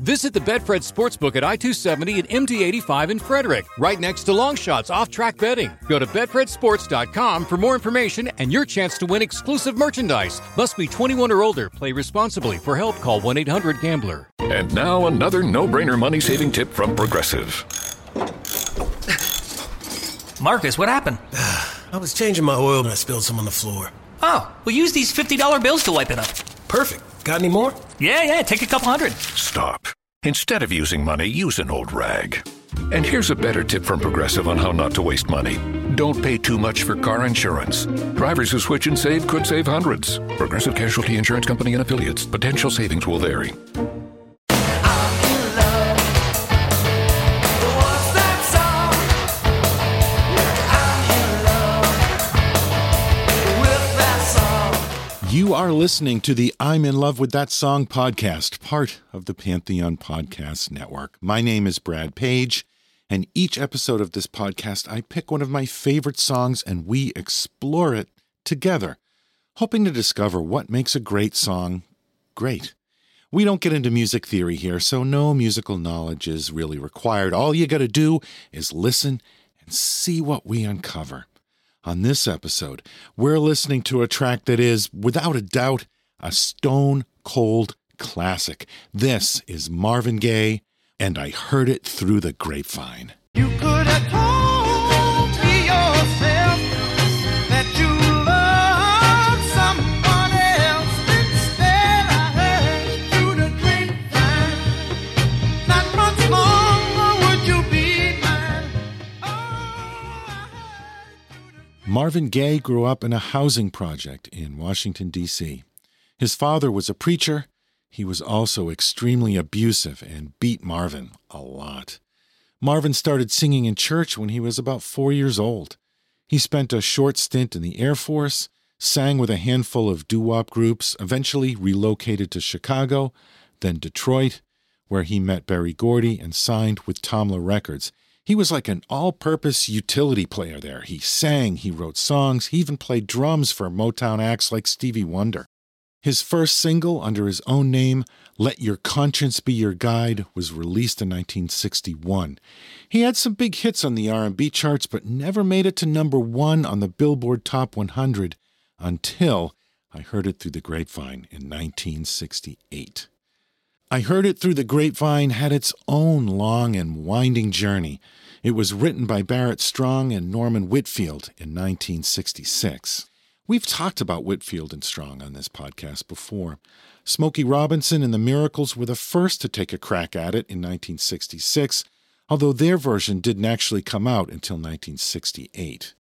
Visit the Betfred Sportsbook at I 270 and MD 85 in Frederick, right next to Longshots off track betting. Go to BetfredSports.com for more information and your chance to win exclusive merchandise. Must be 21 or older. Play responsibly. For help, call 1 800 Gambler. And now another no brainer money saving tip from Progressive. Marcus, what happened? I was changing my oil and I spilled some on the floor. Oh, well, use these $50 bills to wipe it up. Perfect. Got any more? Yeah, yeah, take a couple hundred. Stop. Instead of using money, use an old rag. And here's a better tip from Progressive on how not to waste money. Don't pay too much for car insurance. Drivers who switch and save could save hundreds. Progressive Casualty Insurance Company and affiliates. Potential savings will vary. You are listening to the I'm in Love with That Song podcast, part of the Pantheon Podcast Network. My name is Brad Page, and each episode of this podcast, I pick one of my favorite songs and we explore it together, hoping to discover what makes a great song great. We don't get into music theory here, so no musical knowledge is really required. All you got to do is listen and see what we uncover. On this episode, we're listening to a track that is, without a doubt, a stone cold classic. This is Marvin Gaye, and I heard it through the grapevine. Marvin Gaye grew up in a housing project in Washington, D.C. His father was a preacher. He was also extremely abusive and beat Marvin a lot. Marvin started singing in church when he was about four years old. He spent a short stint in the Air Force, sang with a handful of doo wop groups, eventually relocated to Chicago, then Detroit, where he met Berry Gordy and signed with Tamla Records. He was like an all purpose utility player there. He sang, he wrote songs, he even played drums for Motown acts like Stevie Wonder. His first single under his own name, Let Your Conscience Be Your Guide, was released in 1961. He had some big hits on the R&B charts but never made it to number 1 on the Billboard Top 100 until I heard it through the grapevine in 1968. I Heard It Through the Grapevine had its own long and winding journey. It was written by Barrett Strong and Norman Whitfield in 1966. We've talked about Whitfield and Strong on this podcast before. Smokey Robinson and the Miracles were the first to take a crack at it in 1966, although their version didn't actually come out until 1968.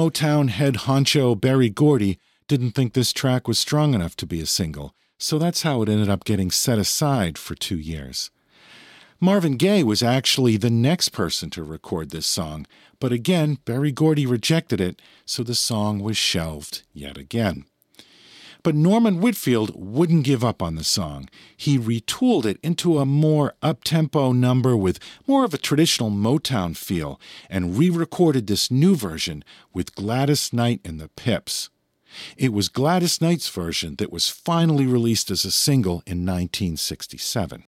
Motown head honcho Berry Gordy didn't think this track was strong enough to be a single, so that's how it ended up getting set aside for two years. Marvin Gaye was actually the next person to record this song, but again, Berry Gordy rejected it, so the song was shelved yet again. But Norman Whitfield wouldn't give up on the song. He retooled it into a more up-tempo number with more of a traditional Motown feel and re-recorded this new version with Gladys Knight and the Pips. It was Gladys Knight's version that was finally released as a single in 1967.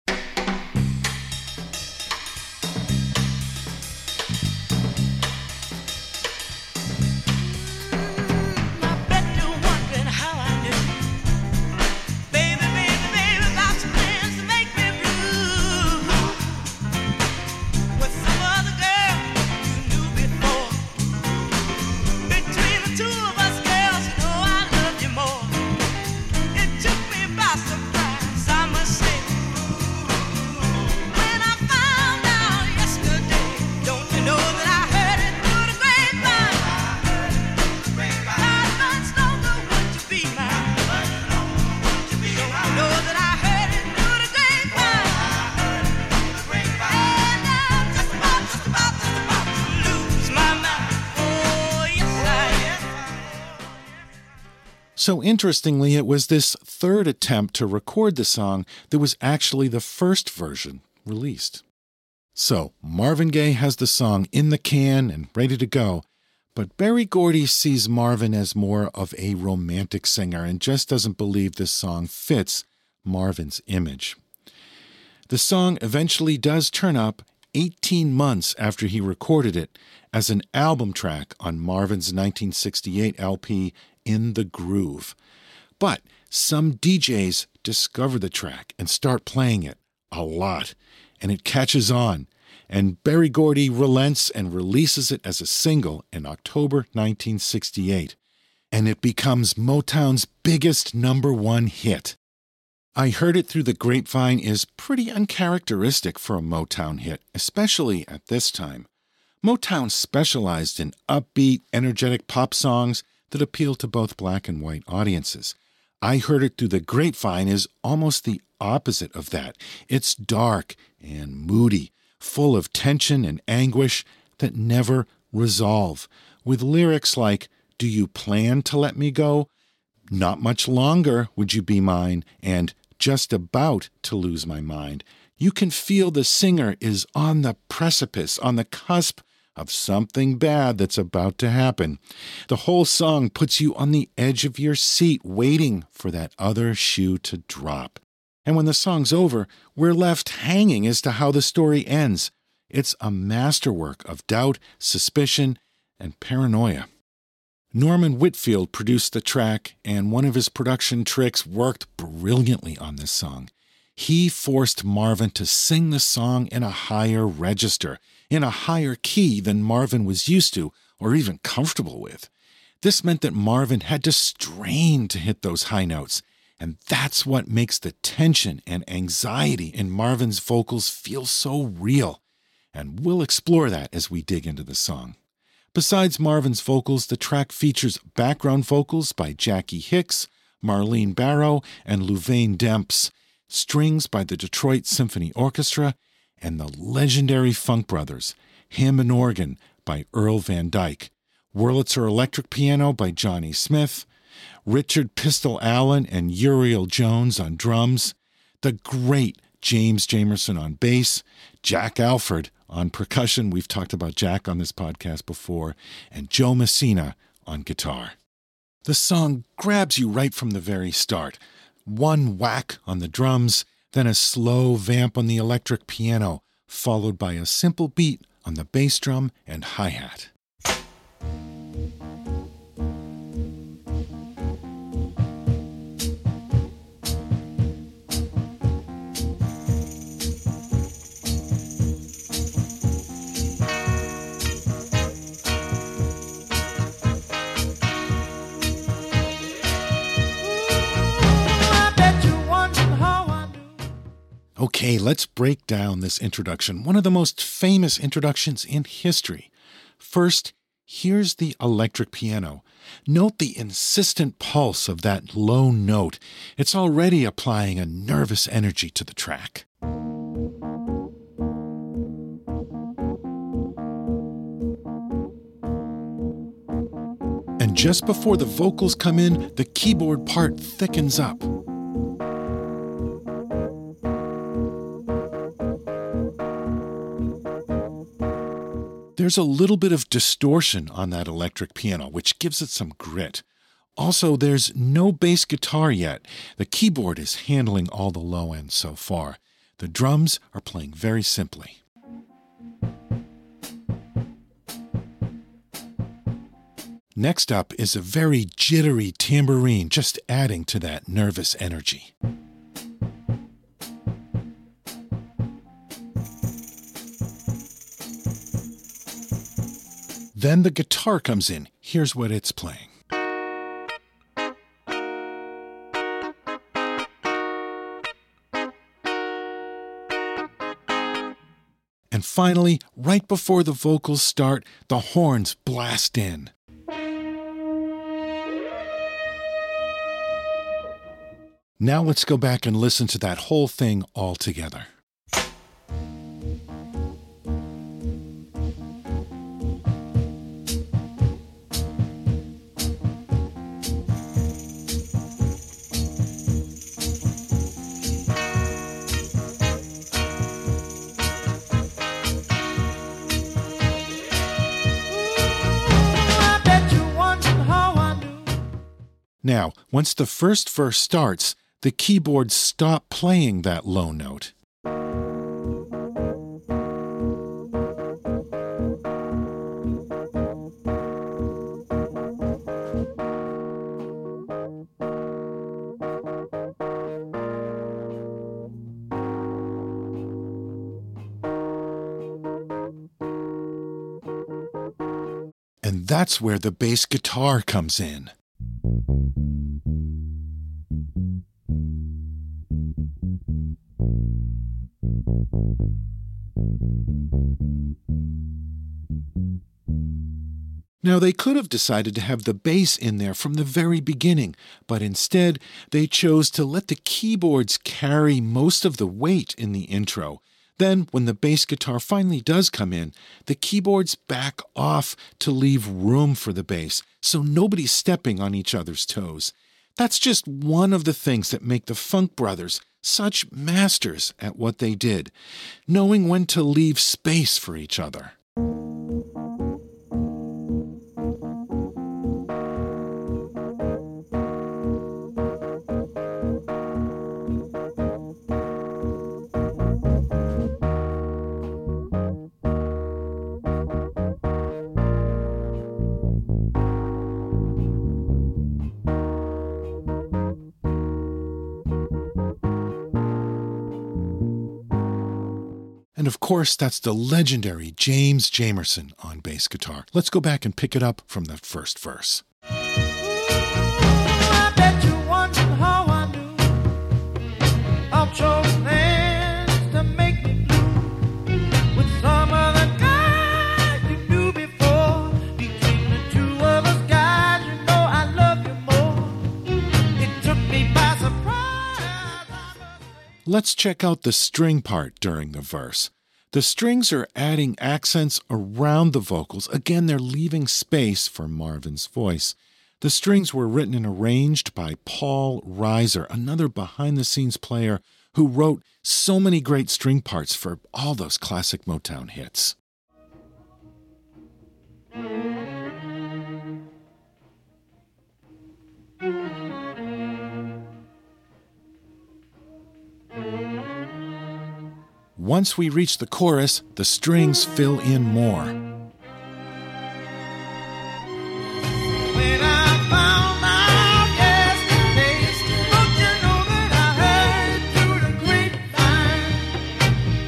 So interestingly, it was this third attempt to record the song that was actually the first version released. So Marvin Gaye has the song in the can and ready to go, but Berry Gordy sees Marvin as more of a romantic singer and just doesn't believe this song fits Marvin's image. The song eventually does turn up 18 months after he recorded it as an album track on Marvin's 1968 LP In the Groove. But some DJs discover the track and start playing it a lot, and it catches on. And Berry Gordy relents and releases it as a single in October 1968. And it becomes Motown's biggest number one hit. I Heard It Through the Grapevine is pretty uncharacteristic for a Motown hit, especially at this time. Motown specialized in upbeat, energetic pop songs that appeal to both black and white audiences. I Heard It Through the Grapevine is almost the opposite of that. It's dark and moody, full of tension and anguish that never resolve, with lyrics like, Do you plan to let me go? Not much longer would you be mine, and just about to lose my mind. You can feel the singer is on the precipice, on the cusp of something bad that's about to happen. The whole song puts you on the edge of your seat, waiting for that other shoe to drop. And when the song's over, we're left hanging as to how the story ends. It's a masterwork of doubt, suspicion, and paranoia. Norman Whitfield produced the track, and one of his production tricks worked brilliantly on this song. He forced Marvin to sing the song in a higher register, in a higher key than Marvin was used to or even comfortable with. This meant that Marvin had to strain to hit those high notes, and that's what makes the tension and anxiety in Marvin's vocals feel so real. And we'll explore that as we dig into the song. Besides Marvin's vocals, the track features background vocals by Jackie Hicks, Marlene Barrow, and Louvain Demps, strings by the Detroit Symphony Orchestra, and the legendary Funk Brothers, Hammond organ by Earl Van Dyke, Wurlitzer electric piano by Johnny Smith, Richard Pistol Allen and Uriel Jones on drums, the great James Jamerson on bass, Jack Ashford on percussion. We've talked about Jack on this podcast before, and Joe Messina on guitar. The song grabs you right from the very start. One whack on the drums, then a slow vamp on the electric piano, followed by a simple beat on the bass drum and hi hat. Okay, let's break down this introduction, one of the most famous introductions in history. First, here's the electric piano. Note the insistent pulse of that low note. It's already applying a nervous energy to the track. And just before the vocals come in, the keyboard part thickens up. There's a little bit of distortion on that electric piano, which gives it some grit. Also, there's no bass guitar yet. The keyboard is handling all the low end so far. The drums are playing very simply. Next up is a very jittery tambourine, just adding to that nervous energy. Then the guitar comes in. Here's what it's playing. And finally, right before the vocals start, the horns blast in. Now let's go back and listen to that whole thing all together. Once the first verse starts, the keyboards stop playing that low note. And that's where the bass guitar comes in. Have decided to have the bass in there from the very beginning, but instead they chose to let the keyboards carry most of the weight in the intro. Then, when the bass guitar finally does come in, the keyboards back off to leave room for the bass, so nobody's stepping on each other's toes. That's just one of the things that make the Funk Brothers such masters at what they did, knowing when to leave space for each other. Course, that's the legendary James Jamerson on bass guitar. Let's go back and pick it up from that first verse. I bet you wondering how I knew. Out your plans to make me blue with some other guy you knew before. Between the two of us, guys, you know I love you more. It took me by surprise. I must say. Let's check out the string part during the verse. The strings are adding accents around the vocals. Again, they're leaving space for Marvin's voice. The strings were written and arranged by Paul Riser, another behind the scenes player who wrote so many great string parts for all those classic Motown hits. Once we reach the chorus, the strings fill in more. When I found out yesterday, don't you know that I heard through the grapevine?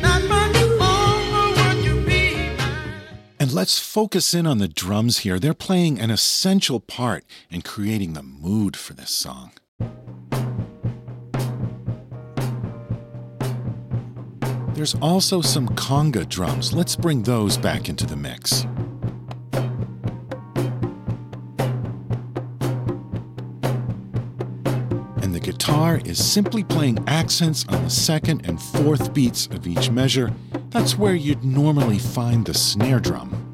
Not much longer would you be mine. And let's focus in on the drums here. They're playing an essential part in creating the mood for this song. There's also some conga drums. Let's bring those back into the mix. And the guitar is simply playing accents on the second and fourth beats of each measure. That's where you'd normally find the snare drum.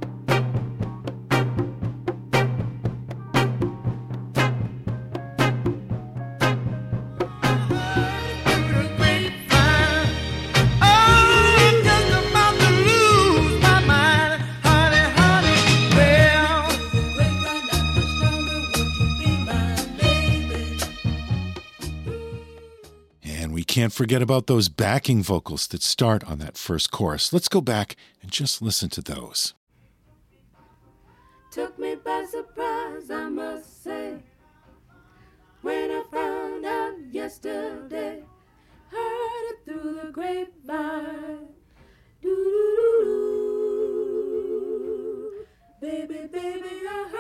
Forget about those backing vocals that start on that first chorus. Let's go back and just listen to those. Took me by surprise, I must say. When I found out yesterday, heard it through the grapevine. Baby, baby, I heard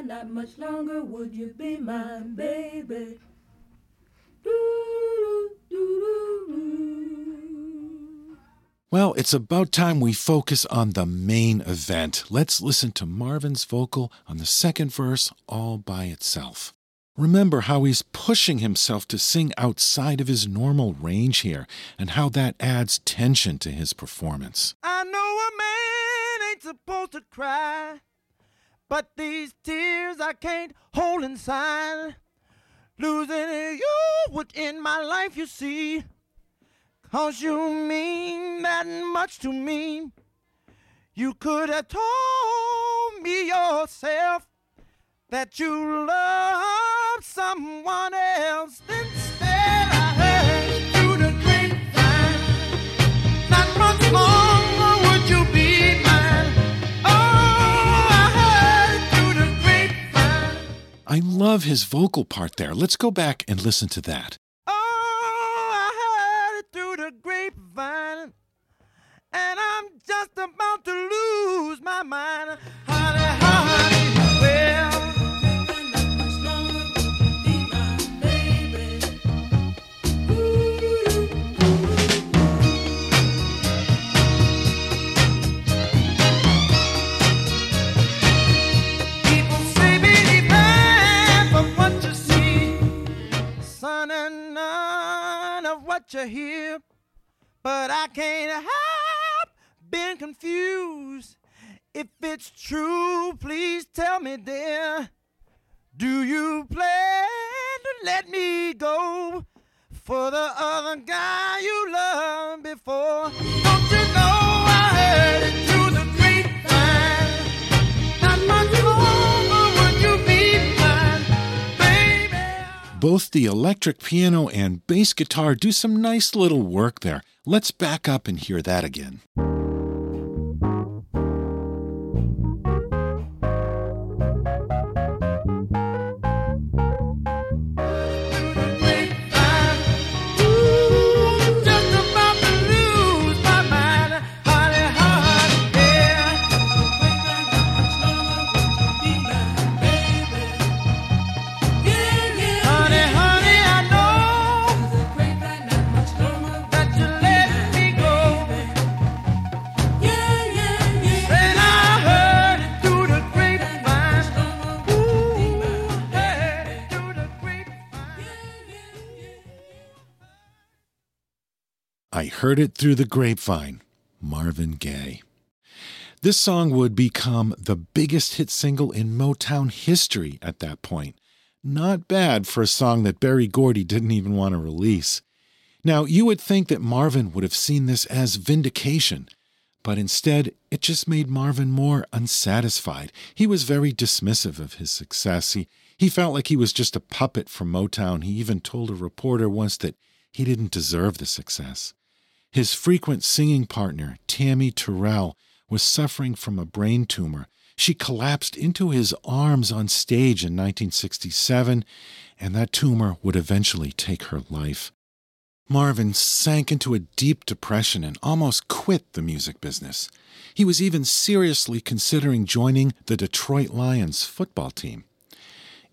the not much longer would you be mine, baby. Well, it's about time we focus on the main event. Let's listen to Marvin's vocal on the second verse all by itself. Remember how he's pushing himself to sing outside of his normal range here, and how that adds tension to his performance. I know a man ain't supposed to cry, but these tears I can't hold inside. Losing you would end my life, you see. Cause you mean that much to me. You could have told me yourself that you love someone else. I love his vocal part there. Let's go back and listen to that. Oh, through the grapevine. And I'm just about to lose my mind. What you hear. But I can't help being confused. If it's true, please tell me, dear. Do you plan to let me go for the other guy you loved before? Don't you know I heard it through Both the electric piano and bass guitar do some nice little work there. Let's back up and hear that again. Heard It Through the Grapevine, Marvin Gaye. This song would become the biggest hit single in Motown history at that point. Not bad for a song that Berry Gordy didn't even want to release. Now, you would think that Marvin would have seen this as vindication, but instead, it just made Marvin more unsatisfied. He was very dismissive of his success. He, he felt like he was just a puppet from Motown. He even told a reporter once that he didn't deserve the success. His frequent singing partner, Tammy Terrell, was suffering from a brain tumor. She collapsed into his arms on stage in 1967, and that tumor would eventually take her life. Marvin sank into a deep depression and almost quit the music business. He was even seriously considering joining the Detroit Lions football team.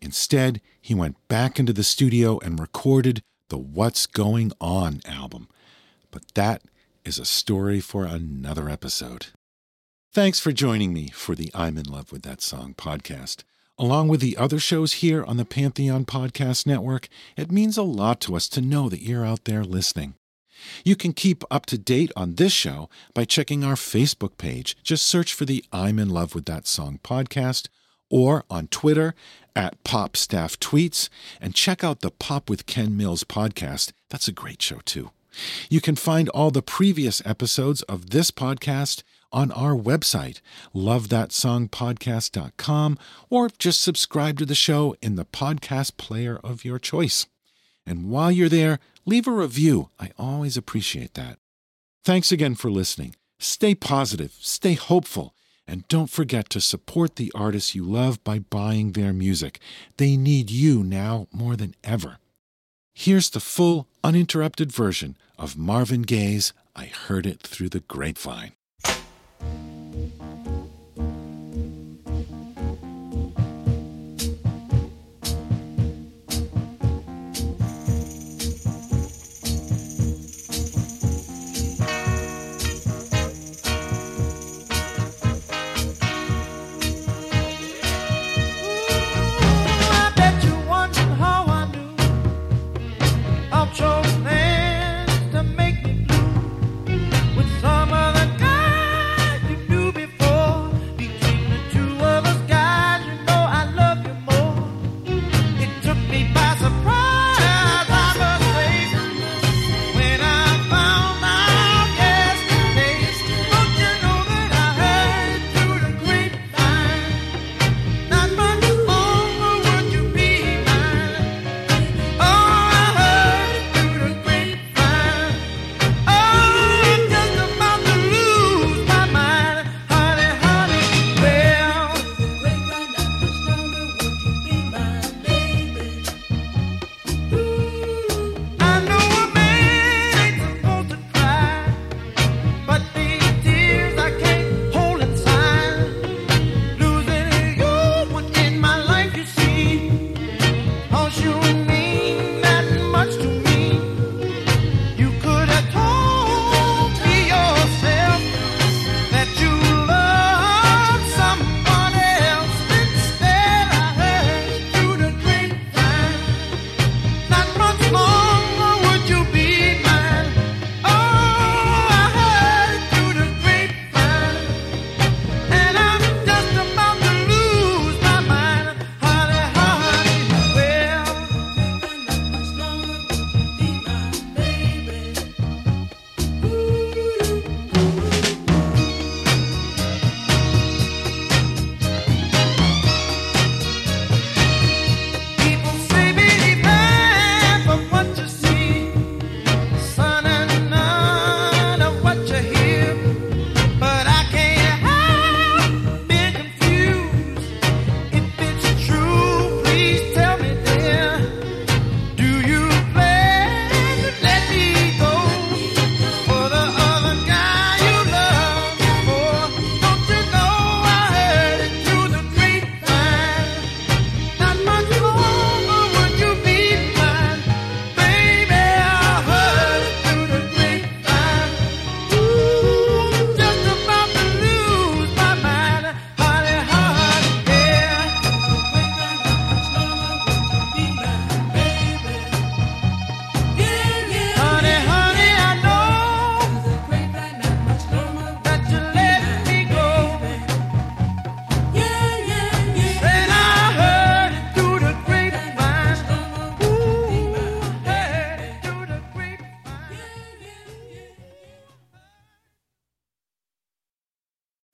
Instead, he went back into the studio and recorded the What's Going On album. But that is a story for another episode. Thanks for joining me for the I'm in Love with That Song podcast. Along with the other shows here on the Pantheon Podcast Network, it means a lot to us to know that you're out there listening. You can keep up to date on this show by checking our Facebook page. Just search for the I'm in Love with That Song podcast or on Twitter at Pop Staff Tweets and check out the Pop with Ken Mills podcast. That's a great show, too. You can find all the previous episodes of this podcast on our website, lovethatsongpodcast.com, or just subscribe to the show in the podcast player of your choice. And while you're there, leave a review. I always appreciate that. Thanks again for listening. Stay positive, stay hopeful, and don't forget to support the artists you love by buying their music. They need you now more than ever. Here's the full, uninterrupted version of Marvin Gaye's I Heard It Through the Grapevine.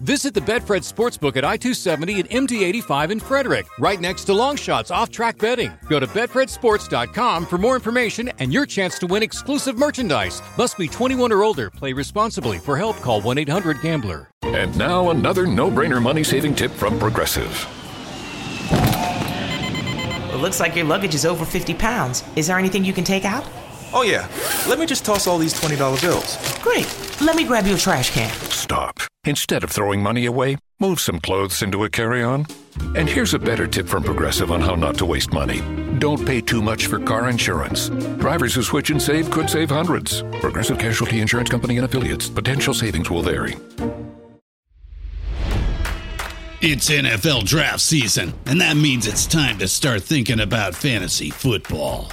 Visit the Betfred Sportsbook at I 270 and MD 85 in Frederick, right next to Longshots off track betting. Go to BetfredSports.com for more information and your chance to win exclusive merchandise. Must be 21 or older. Play responsibly. For help, call 1 800 Gambler. And now another no-brainer money-saving tip from Progressive. It looks like your luggage is over 50 pounds. Is there anything you can take out? Oh, yeah. Let me just toss all these $20 bills. Great. Let me grab you a trash can. Instead of throwing money away, move some clothes into a carry-on. And here's a better tip from Progressive on how not to waste money. Don't pay too much for car insurance. Drivers who switch and save could save hundreds. Progressive Casualty Insurance Company and affiliates. Potential savings will vary. It's NFL draft season, and that means it's time to start thinking about fantasy football.